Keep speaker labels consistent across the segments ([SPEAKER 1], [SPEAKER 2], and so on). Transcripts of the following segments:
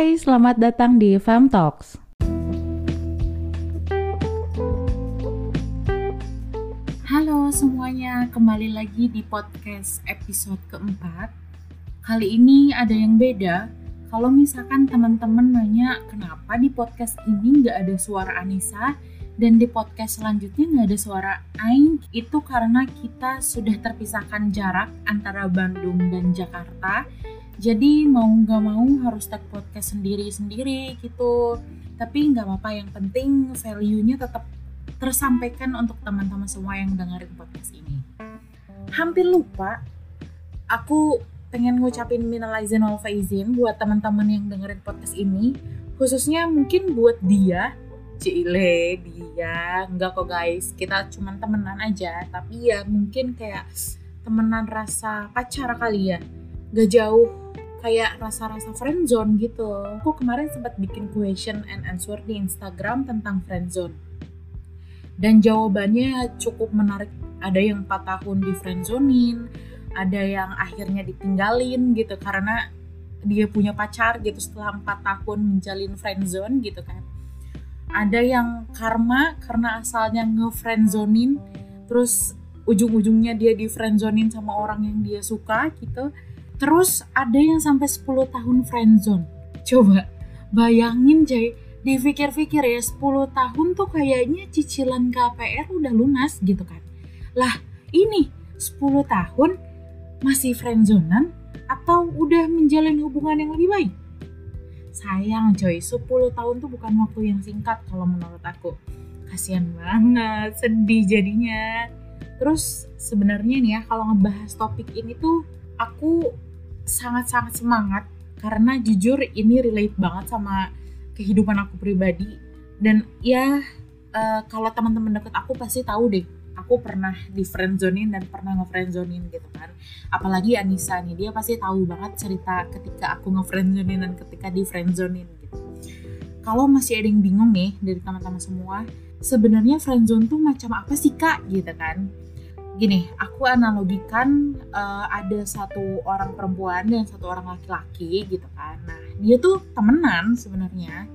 [SPEAKER 1] Hai, selamat datang di Fam Talks.
[SPEAKER 2] Halo semuanya, kembali lagi di podcast episode keempat. Kali ini ada yang beda. Kalau misalkan teman-teman nanya kenapa di podcast ini nggak ada suara Anissa dan di podcast selanjutnya nggak ada suara Aing, itu karena kita sudah terpisahkan jarak antara Bandung dan Jakarta jadi mau nggak mau harus tag podcast sendiri-sendiri gitu. Tapi nggak apa-apa yang penting value-nya tetap tersampaikan untuk teman-teman semua yang dengerin podcast ini. Hampir lupa aku pengen ngucapin minal aizin wal faizin buat teman-teman yang dengerin podcast ini. Khususnya mungkin buat dia. Cile dia. Enggak kok guys. Kita cuman temenan aja. Tapi ya mungkin kayak temenan rasa pacar kali ya. Gak jauh kayak rasa-rasa friendzone gitu. Aku kemarin sempat bikin question and answer di Instagram tentang friendzone. Dan jawabannya cukup menarik. Ada yang 4 tahun di friendzonein, ada yang akhirnya ditinggalin gitu karena dia punya pacar gitu setelah 4 tahun menjalin friendzone gitu kan. Ada yang karma karena asalnya nge-friendzonein terus ujung-ujungnya dia di friendzonein sama orang yang dia suka gitu Terus ada yang sampai 10 tahun friendzone. Coba bayangin Jay, dipikir-pikir ya 10 tahun tuh kayaknya cicilan KPR udah lunas gitu kan. Lah ini 10 tahun masih friendzonean atau udah menjalin hubungan yang lebih baik? Sayang coy, 10 tahun tuh bukan waktu yang singkat kalau menurut aku. Kasian banget, sedih jadinya. Terus sebenarnya nih ya kalau ngebahas topik ini tuh aku sangat-sangat semangat karena jujur ini relate banget sama kehidupan aku pribadi. Dan ya uh, kalau teman-teman deket aku pasti tahu deh aku pernah di friendzonin dan pernah ngefriendzonin gitu kan. Apalagi Anissa nih dia pasti tahu banget cerita ketika aku ngefriendzonin dan ketika di friendzonin gitu. Kalau masih ada yang bingung nih dari teman-teman semua sebenarnya friendzone tuh macam apa sih kak? Gitu kan gini, aku analogikan uh, ada satu orang perempuan dan satu orang laki-laki gitu kan. Nah, dia tuh temenan sebenarnya,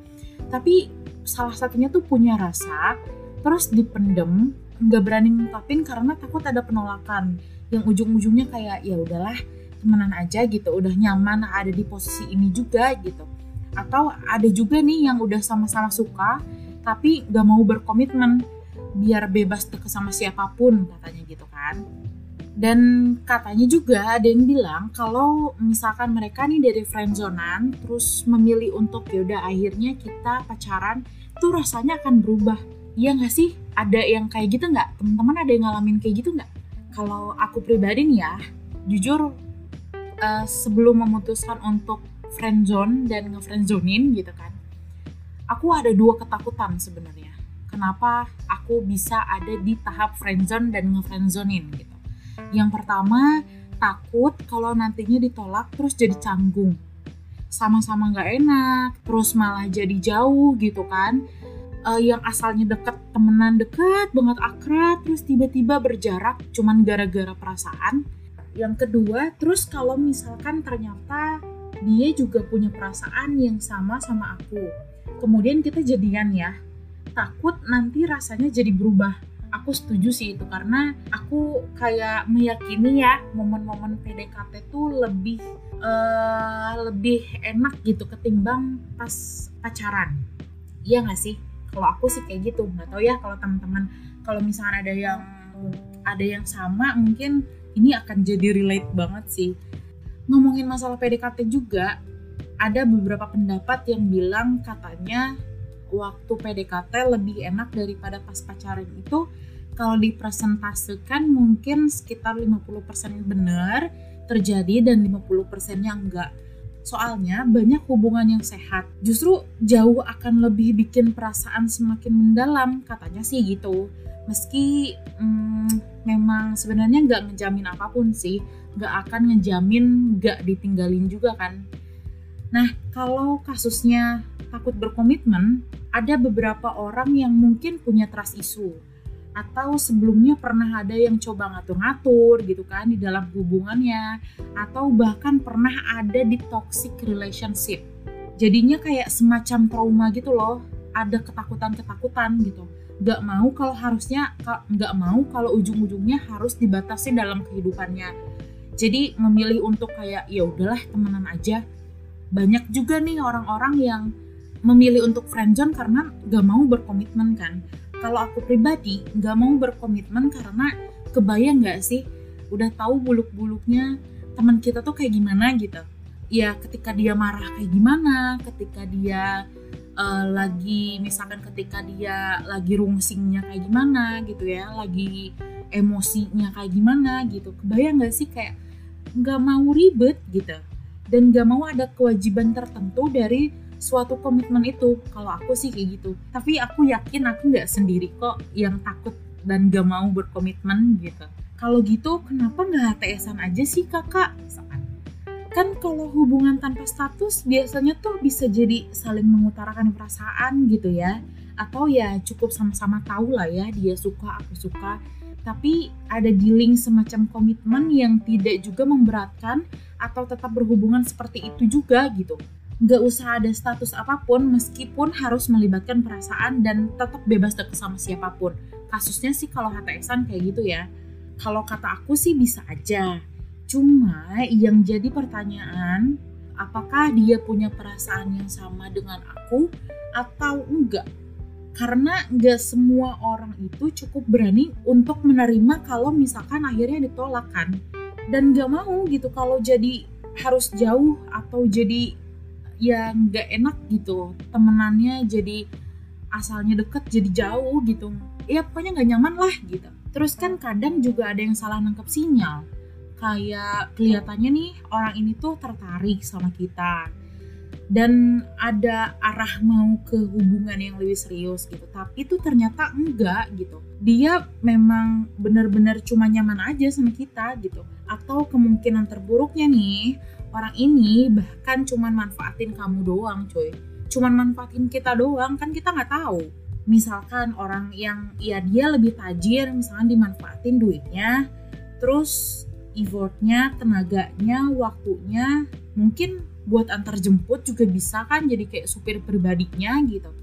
[SPEAKER 2] tapi salah satunya tuh punya rasa, terus dipendem, nggak berani ngungkapin karena takut ada penolakan. Yang ujung-ujungnya kayak ya udahlah temenan aja gitu, udah nyaman ada di posisi ini juga gitu. Atau ada juga nih yang udah sama-sama suka, tapi nggak mau berkomitmen biar bebas deket sama siapa pun katanya gitu kan. Dan katanya juga ada yang bilang kalau misalkan mereka nih dari friendzonan terus memilih untuk yaudah akhirnya kita pacaran tuh rasanya akan berubah. Iya nggak sih? Ada yang kayak gitu nggak? Teman-teman ada yang ngalamin kayak gitu nggak? Kalau aku pribadi nih ya jujur uh, sebelum memutuskan untuk friendzone dan ngefriendzonin gitu kan aku ada dua ketakutan sebenarnya kenapa aku bisa ada di tahap friendzone dan ngefriendzonin gitu. Yang pertama, takut kalau nantinya ditolak terus jadi canggung. Sama-sama nggak enak, terus malah jadi jauh gitu kan. Uh, yang asalnya deket, temenan deket, banget akrab, terus tiba-tiba berjarak cuman gara-gara perasaan. Yang kedua, terus kalau misalkan ternyata dia juga punya perasaan yang sama sama aku. Kemudian kita jadian ya, takut nanti rasanya jadi berubah. Aku setuju sih itu karena aku kayak meyakini ya momen-momen PDKT tuh lebih uh, lebih enak gitu ketimbang pas pacaran. Iya gak sih? Kalau aku sih kayak gitu. Nggak tahu ya kalau teman-teman kalau misalnya ada yang ada yang sama mungkin ini akan jadi relate banget sih. Ngomongin masalah PDKT juga ada beberapa pendapat yang bilang katanya waktu PDKT lebih enak daripada pas pacaran itu kalau dipresentasikan mungkin sekitar 50% benar terjadi dan 50% nya enggak. Soalnya banyak hubungan yang sehat justru jauh akan lebih bikin perasaan semakin mendalam katanya sih gitu. Meski hmm, memang sebenarnya nggak ngejamin apa pun sih, nggak akan ngejamin nggak ditinggalin juga kan. Nah kalau kasusnya takut berkomitmen, ada beberapa orang yang mungkin punya trust issue atau sebelumnya pernah ada yang coba ngatur-ngatur gitu kan di dalam hubungannya atau bahkan pernah ada di toxic relationship. jadinya kayak semacam trauma gitu loh ada ketakutan-ketakutan gitu. Nggak mau kalau harusnya nggak mau kalau ujung-ujungnya harus dibatasi dalam kehidupannya. Jadi memilih untuk kayak ya udahlah temenan aja banyak juga nih orang-orang yang memilih untuk friendzone karena nggak mau berkomitmen kan. Kalau aku pribadi nggak mau berkomitmen karena kebayang nggak sih? Udah tahu buluk-buluknya teman kita tuh kayak gimana gitu. Ya ketika dia marah kayak gimana? Ketika dia uh, lagi misalkan ketika dia lagi rungsingnya kayak gimana gitu ya? Lagi emosinya kayak gimana gitu? Kebayang gak sih kayak nggak mau ribet gitu dan nggak mau ada kewajiban tertentu dari suatu komitmen itu. Kalau aku sih kayak gitu. Tapi aku yakin aku nggak sendiri kok yang takut dan gak mau berkomitmen gitu. Kalau gitu kenapa nggak HTSan aja sih kakak? Kan kalau hubungan tanpa status biasanya tuh bisa jadi saling mengutarakan perasaan gitu ya. Atau ya cukup sama-sama tahu lah ya dia suka aku suka tapi ada dealing semacam komitmen yang tidak juga memberatkan atau tetap berhubungan seperti itu juga gitu. Nggak usah ada status apa pun meskipun harus melibatkan perasaan dan tetap bebas deket sama siapa pun. Kasusnya sih kalau HTSan kayak gitu ya. Kalau kata aku sih bisa aja. Cuma yang jadi pertanyaan, apakah dia punya perasaan yang sama dengan aku atau enggak? Karena enggak semua orang itu cukup berani untuk menerima kalau misalkan akhirnya ditolak kan. Dan enggak mau gitu kalau jadi harus jauh atau jadi ya nggak enak gitu. Temenannya jadi asalnya deket jadi jauh gitu. Ya pokoknya nggak nyaman lah gitu. Terus kan kadang juga ada yang salah nangkep sinyal. Kayak kelihatannya nih orang ini tuh tertarik sama kita dan ada arah mau ke hubungan yang lebih serius gitu. Tapi tuh ternyata enggak gitu. Dia memang benar-benar cuma nyaman aja sama kita gitu. Atau kemungkinan terburuknya nih orang ini bahkan cuma manfaatin kamu doang coy cuman manfaatin kita doang kan kita nggak tahu. Misalkan orang yang ya dia lebih tajir misalkan dimanfaatin duitnya terus effortnya, tenaganya, waktunya mungkin buat antar jemput juga bisa kan jadi kayak supir pribadinya gitu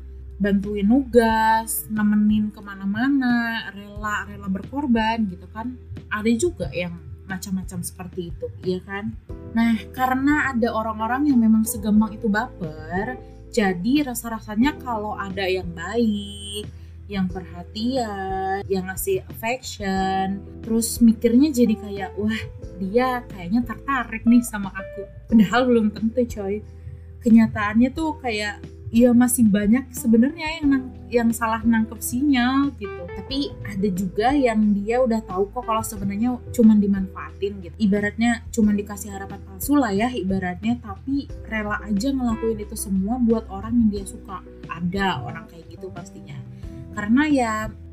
[SPEAKER 2] bantuin nugas, nemenin ke mana-mana, rela rela berkorban gitu kan ada juga yang macam-macam seperti itu, iya kan? Nah, karena ada orang-orang yang memang segampang itu baper, jadi rasa-rasanya kalau ada yang baik, yang perhatian, yang ngasih affection, terus mikirnya jadi kayak wah dia kayaknya tertarik nih sama aku. Padahal belum tentu coy. Kenyataannya tuh kayak ya masih banyak sebenarnya yang yang salah nangkep sinyal gitu. Tapi ada juga yang dia udah tahu kok kalau sebenarnya cuman dimanfaatin gitu. Ibaratnya cuman dikasih harapan palsu lah ya ibaratnya tapi rela aja ngelakuin itu semua buat orang yang dia suka. Ada orang kayak gitu pastinya karena ya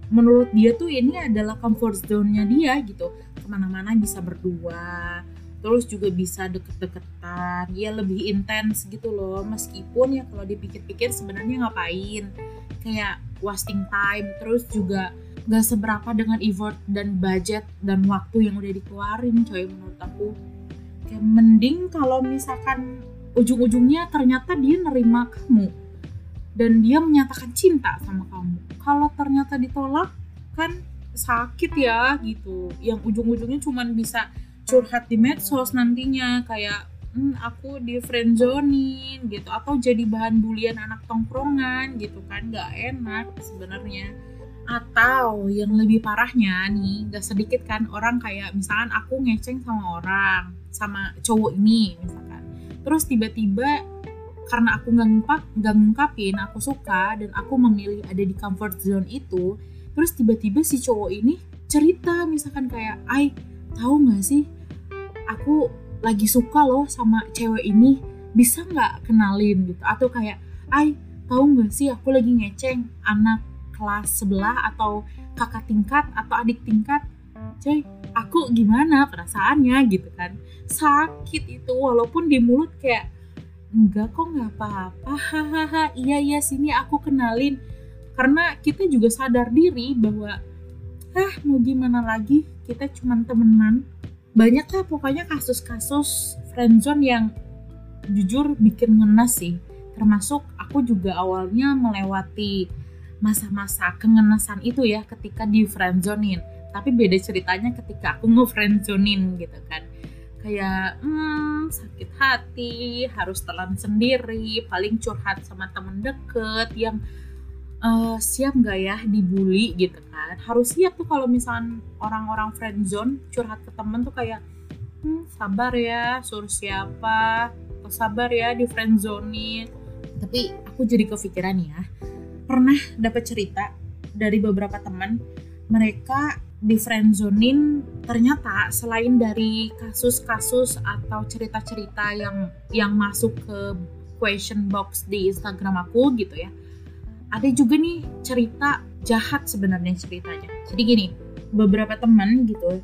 [SPEAKER 2] menurut dia tuh ini adalah comfort zone-nya dia gitu. Ke mana-mana bisa berdua terus juga bisa deket-deketan. Ya lebih intens gitu loh. Meskipun ya kalau dipikir-pikir sebenarnya ngapain? Kayak wasting time terus juga gak seberapa dengan effort dan budget dan waktu yang udah dikeluarin coy menurut aku. Kayak mending kalau misalkan ujung-ujungnya ternyata dia nerima kamu dan dia menyatakan cinta sama kamu. Kalau ternyata ditolak kan sakit ya gitu. Yang ujung-ujungnya cuma bisa curhat di medsos nantinya kayak hmm, aku di friendzonin gitu atau jadi bahan bulian anak tongkrongan gitu kan nggak enak sebenarnya atau yang lebih parahnya nih gak sedikit kan orang kayak misalkan aku ngeceng sama orang sama cowok ini misalkan terus tiba-tiba karena aku nggak ngungkap nggak ngungkapin aku suka dan aku memilih ada di comfort zone itu terus tiba-tiba si cowok ini cerita misalkan kayak ay tahu nggak sih aku lagi suka loh sama cewek ini bisa nggak kenalin? Gitu. Atau kayak ay tahu nggak sih aku lagi ngeceng anak kelas sebelah atau kakak tingkat atau adik tingkat? Coy aku gimana perasaannya? Gitu kan. Sakit itu walaupun di mulut kayak enggak kok nggak apa-apa. Hahaha iya iya sini aku kenalin. Karena kita juga sadar diri bahwa ah mau gimana lagi? Kita cuma temenan. Banyak lah pokoknya kasus-kasus friendzone yang jujur bikin ngenas sih. Termasuk aku juga awalnya melewati masa-masa kengenasan itu ya ketika di friendzonin tapi beda ceritanya ketika aku nge-friendzonin gitu kan kayak hmm, sakit hati harus telan sendiri paling curhat sama temen deket yang uh, siap nggak ya dibully gitu kan. Harus siap tuh kalau misalnya orang-orang friendzone curhat ke temen tuh kayak hmm, sabar ya suruh siapa sabar ya di friendzonin tapi aku jadi kepikiran ya pernah dapat cerita dari beberapa teman mereka di friendzonin ternyata selain dari kasus-kasus atau cerita-cerita yang yang masuk ke question box di Instagram aku gitu ya ada juga nih cerita jahat sebenarnya ceritanya. Jadi gini beberapa teman gitu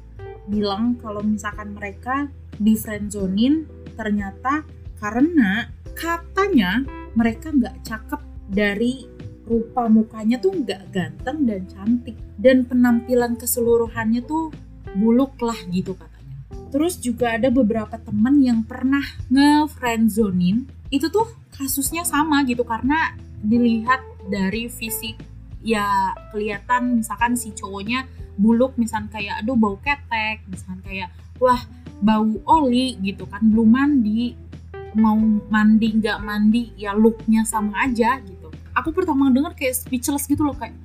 [SPEAKER 2] bilang kalau misalkan mereka di friendzonin ternyata karena katanya mereka nggak cakep dari rupa mukanya tuh nggak ganteng dan cantik. Dan penampilan keseluruhannya tuh buluk lah gitu katanya. Terus juga ada beberapa temen yang pernah nge-friendzonin. Itu tuh kasusnya sama gitu karena dilihat dari fisik ya kelihatan misalkan si cowoknya buluk misalkan kayak aduh bau ketek misalkan kayak wah bau oli gitu kan. Belum mandi mau mandi nggak mandi ya looknya sama aja gitu aku pertama denger kayak speechless gitu loh kayak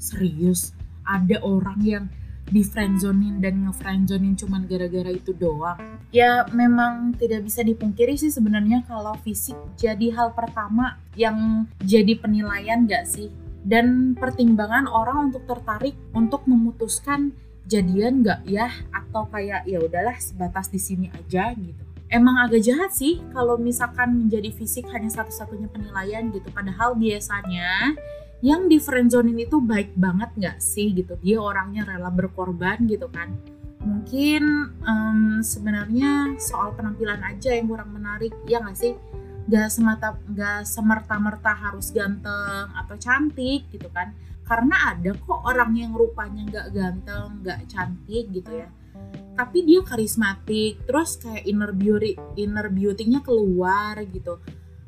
[SPEAKER 2] serius ada orang yang di friendzonin dan ngefriendzonin cuman gara-gara itu doang. Ya memang tidak bisa dipungkiri sih sebenarnya kalau fisik jadi hal pertama yang jadi penilaian gak sih? Dan pertimbangan orang untuk tertarik untuk memutuskan jadian gak ya atau kayak ya udahlah sebatas di sini aja gitu emang agak jahat sih kalau misalkan menjadi fisik hanya satu-satunya penilaian gitu. Padahal biasanya yang di friendzonin itu baik banget nggak sih gitu? Dia orangnya rela berkorban gitu kan. Mungkin um, sebenarnya soal penampilan aja yang kurang menarik ya nggak sih? Nggak semata nggak semerta-merta harus ganteng atau cantik gitu kan. Karena ada kok orang yang rupanya nggak ganteng nggak cantik gitu ya tapi dia karismatik terus kayak inner beauty inner beauty-nya keluar gitu.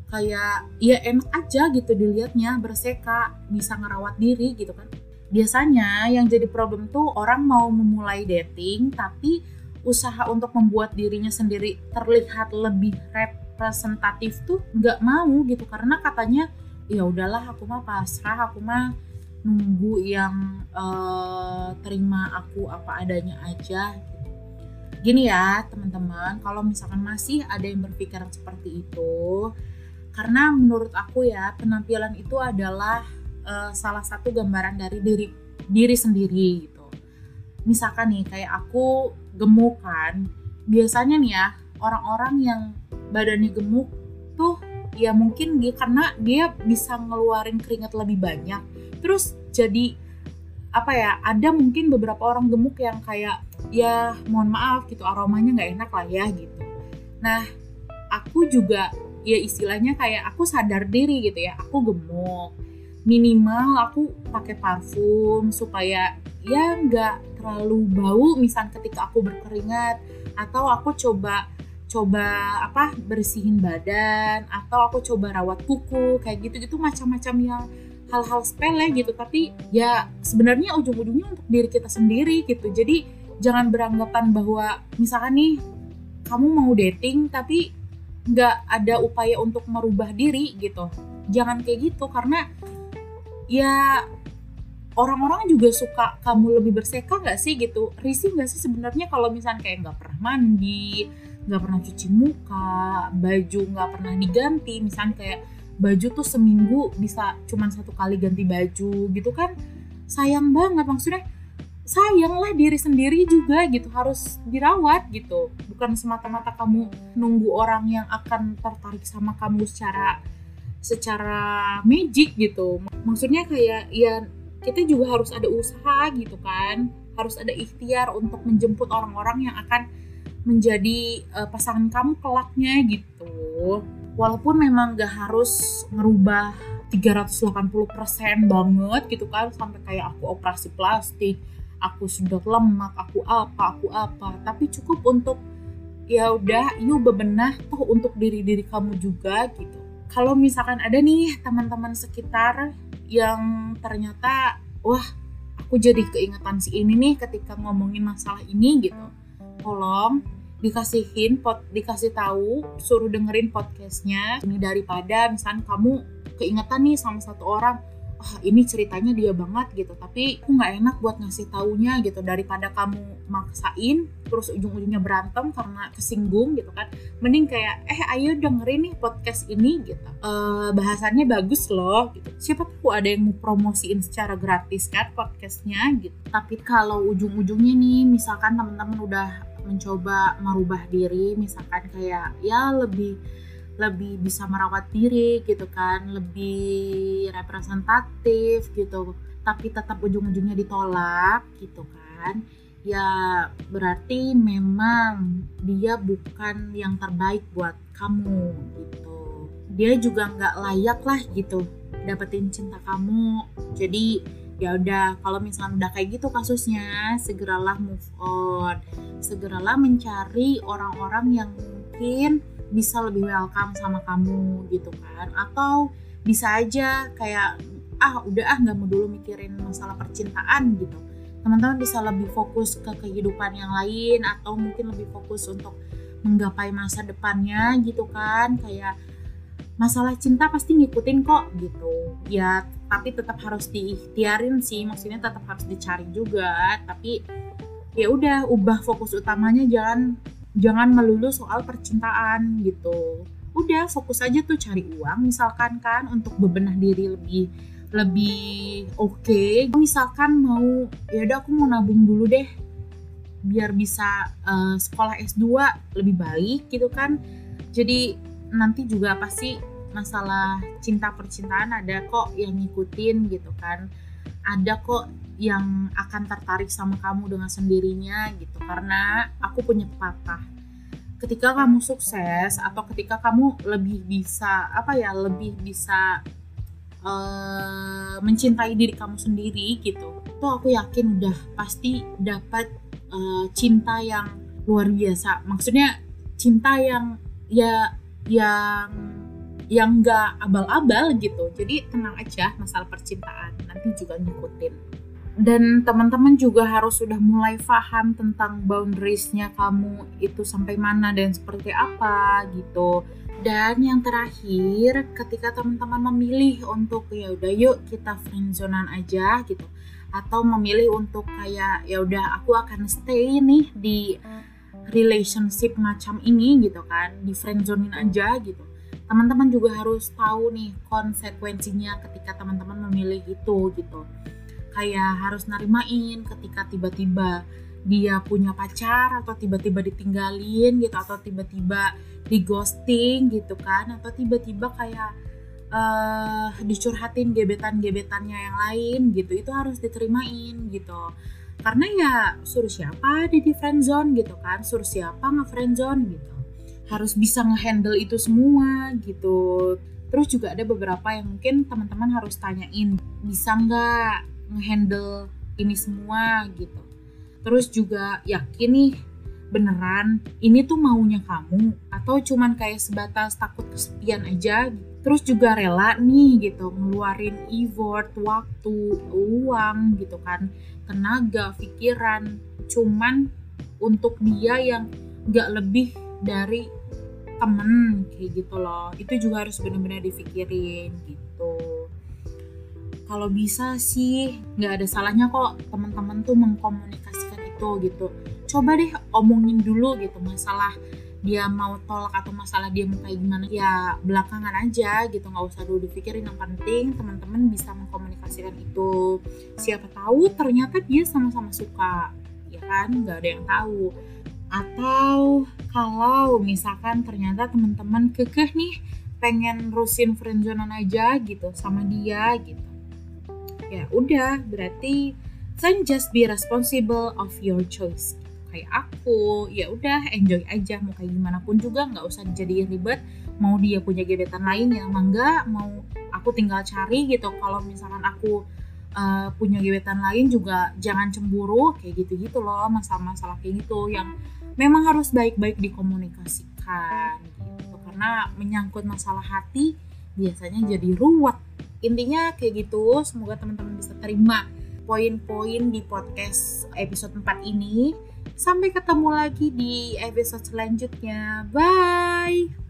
[SPEAKER 2] Kayak ya enak aja gitu dilihatnya berseka bisa ngerawat diri gitu kan. Biasanya yang jadi problem tuh orang mau memulai dating tapi usaha untuk membuat dirinya sendiri terlihat lebih representatif tuh nggak mau gitu. Karena katanya ya udahlah aku mah pasrah aku mah nunggu yang uh, terima aku apa adanya aja Gini ya teman-teman, kalau misalkan masih ada yang berpikiran seperti itu, karena menurut aku ya penampilan itu adalah uh, salah satu gambaran dari diri diri sendiri gitu. Misalkan nih kayak aku gemuk kan, biasanya nih ya orang-orang yang badannya gemuk tuh ya mungkin dia karena dia bisa ngeluarin keringat lebih banyak, terus jadi apa ya ada mungkin beberapa orang gemuk yang kayak ya mohon maaf gitu aromanya nggak enak lah ya gitu. Nah aku juga ya istilahnya kayak aku sadar diri gitu ya aku gemuk. Minimal aku pakai parfum supaya ya nggak terlalu bau misal ketika aku berkeringat atau aku coba coba apa bersihin badan atau aku coba rawat kuku kayak gitu gitu macam-macam yang hal-hal sepele gitu. Tapi ya sebenarnya ujung-ujungnya untuk diri kita sendiri gitu. Jadi jangan beranggapan bahwa misalkan nih kamu mau dating tapi nggak ada upaya untuk merubah diri gitu. Jangan kayak gitu karena ya orang-orang juga suka kamu lebih berseka nggak sih gitu? Risih nggak sih sebenarnya kalau misalnya kayak nggak pernah mandi nggak pernah cuci muka baju nggak pernah diganti. Misalnya kayak baju tuh seminggu bisa cuman satu kali ganti baju gitu kan? Sayang banget maksudnya sayanglah diri sendiri juga gitu harus dirawat gitu. Bukan semata-mata kamu nunggu orang yang akan tertarik sama kamu secara secara magic gitu. Maksudnya kayak ya kita juga harus ada usaha gitu kan. Harus ada ikhtiar untuk menjemput orang-orang yang akan menjadi uh, pasangan kamu kelaknya gitu. Walaupun memang gak harus ngerubah 380% banget gitu kan sampai kayak aku operasi plastik aku sudah lemak, aku apa, aku apa. Tapi cukup untuk ya udah yuk bebenah toh untuk diri diri kamu juga gitu. kalau misalkan ada nih teman-teman sekitar yang ternyata wah aku jadi keingetan si ini nih ketika ngomongin masalah ini gitu tolong dikasihin pot dikasih tahu suruh dengerin podcastnya ini daripada misalkan kamu keingetan nih sama satu orang ah ini ceritanya dia banget gitu. Tapi aku nggak enak buat ngasih taunya gitu. Daripada kamu maksain terus ujung-ujungnya berantem karena kesinggung gitu kan. Mending kayak eh ayo dengerin nih podcast ini gitu. E, bahasannya bagus loh gitu. Siapa tahu ada yang mau promosiin secara gratis kan podcastnya gitu. Tapi kalau ujung-ujungnya nih misalkan teman-teman udah mencoba merubah diri misalkan kayak ya lebih lebih bisa merawat diri gitu kan lebih representatif gitu tapi tetap ujung-ujungnya ditolak gitu kan. Ya berarti memang dia bukan yang terbaik buat kamu gitu. Dia juga nggak layak lah gitu dapetin cinta kamu. Jadi ya udah kalau misalnya udah kayak gitu kasusnya segeralah move on. Segeralah mencari orang-orang yang mungkin bisa lebih welcome sama kamu gitu kan. Atau bisa aja kayak ah udah ah nggak mau dulu mikirin masalah percintaan gitu. Teman-teman bisa lebih fokus ke kehidupan yang lain atau mungkin lebih fokus untuk menggapai masa depannya gitu kan. Kayak masalah cinta pasti ngikutin kok gitu. Ya tapi tetap harus diikhtiarin sih. Maksudnya tetap harus dicari juga. Tapi ya udah ubah fokus utamanya jangan jangan melulu soal percintaan gitu. Udah fokus aja tuh cari uang misalkan kan untuk bebenah diri lebih lebih oke. Okay. misalkan mau ya udah aku mau nabung dulu deh biar bisa uh, sekolah S2 lebih baik gitu kan. Jadi nanti juga pasti masalah cinta percintaan ada kok yang ngikutin gitu kan ada kok yang akan tertarik sama kamu dengan sendirinya gitu. Karena aku punya pepatah. Ketika kamu sukses atau ketika kamu lebih bisa apa ya lebih bisa uh, mencintai diri kamu sendiri gitu tuh aku yakin udah pasti dapat uh, cinta yang luar biasa. Maksudnya cinta yang ya yang yang gak abal-abal gitu. Jadi tenang aja masalah percintaan nanti juga ngikutin. Dan teman-teman juga harus sudah mulai paham tentang boundariesnya kamu itu sampai mana dan seperti apa gitu. Dan yang terakhir ketika teman-teman memilih untuk ya udah yuk kita friendzonean aja gitu. Atau memilih untuk kayak ya udah aku akan stay nih di relationship macam ini gitu kan. Di friendzonein aja gitu teman-teman juga harus tahu nih konsekuensinya ketika teman-teman memilih itu gitu. Kayak harus narimain ketika tiba-tiba dia punya pacar atau tiba-tiba ditinggalin gitu atau tiba-tiba di ghosting gitu kan atau tiba-tiba kayak uh, dicurhatin gebetan-gebetannya yang lain gitu. Itu harus diterimain gitu. Karena ya suruh siapa di di friendzone gitu kan suruh siapa nge friendzone gitu harus bisa ngehandle itu semua gitu. Terus juga ada beberapa yang mungkin teman-teman harus tanyain bisa nggak ngehandle ini semua gitu. Terus juga yakin nih beneran ini tuh maunya kamu atau cuman kayak sebatas takut kesepian aja? Terus juga rela nih gitu ngeluarin effort waktu uang gitu kan tenaga pikiran. Cuman untuk dia yang gak lebih dari temen kayak gitu loh. Itu juga harus benar-benar dipikirin gitu. Kalau bisa sih nggak ada salahnya kok teman-teman tuh mengkomunikasikan itu gitu. Coba deh omongin dulu gitu masalah dia mau tolak atau masalah dia mau kayak gimana. Ya belakangan aja gitu nggak usah dulu dipikirin. Yang penting teman-teman bisa mengkomunikasikan itu. Siapa tahu ternyata dia sama-sama suka ya kan? Nggak ada yang tahu atau kalau misalkan ternyata teman-teman kekeh nih pengen rusin friendzonean aja gitu sama dia gitu. Ya udah berarti then just be responsible of your choice. Kayak aku ya udah enjoy aja mau kayak gimana pun juga nggak usah dijadiin ribet. Mau dia punya gebetan lain ya mangga mau aku tinggal cari gitu. Kalau misalkan aku uh, punya gebetan lain juga jangan cemburu kayak gitu gitu loh masalah-masalah kayak gitu. Yang memang harus baik-baik dikomunikasikan gitu karena menyangkut masalah hati biasanya jadi ruwet. Intinya kayak gitu, semoga teman-teman bisa terima poin-poin di podcast episode 4 ini. Sampai ketemu lagi di episode selanjutnya. Bye!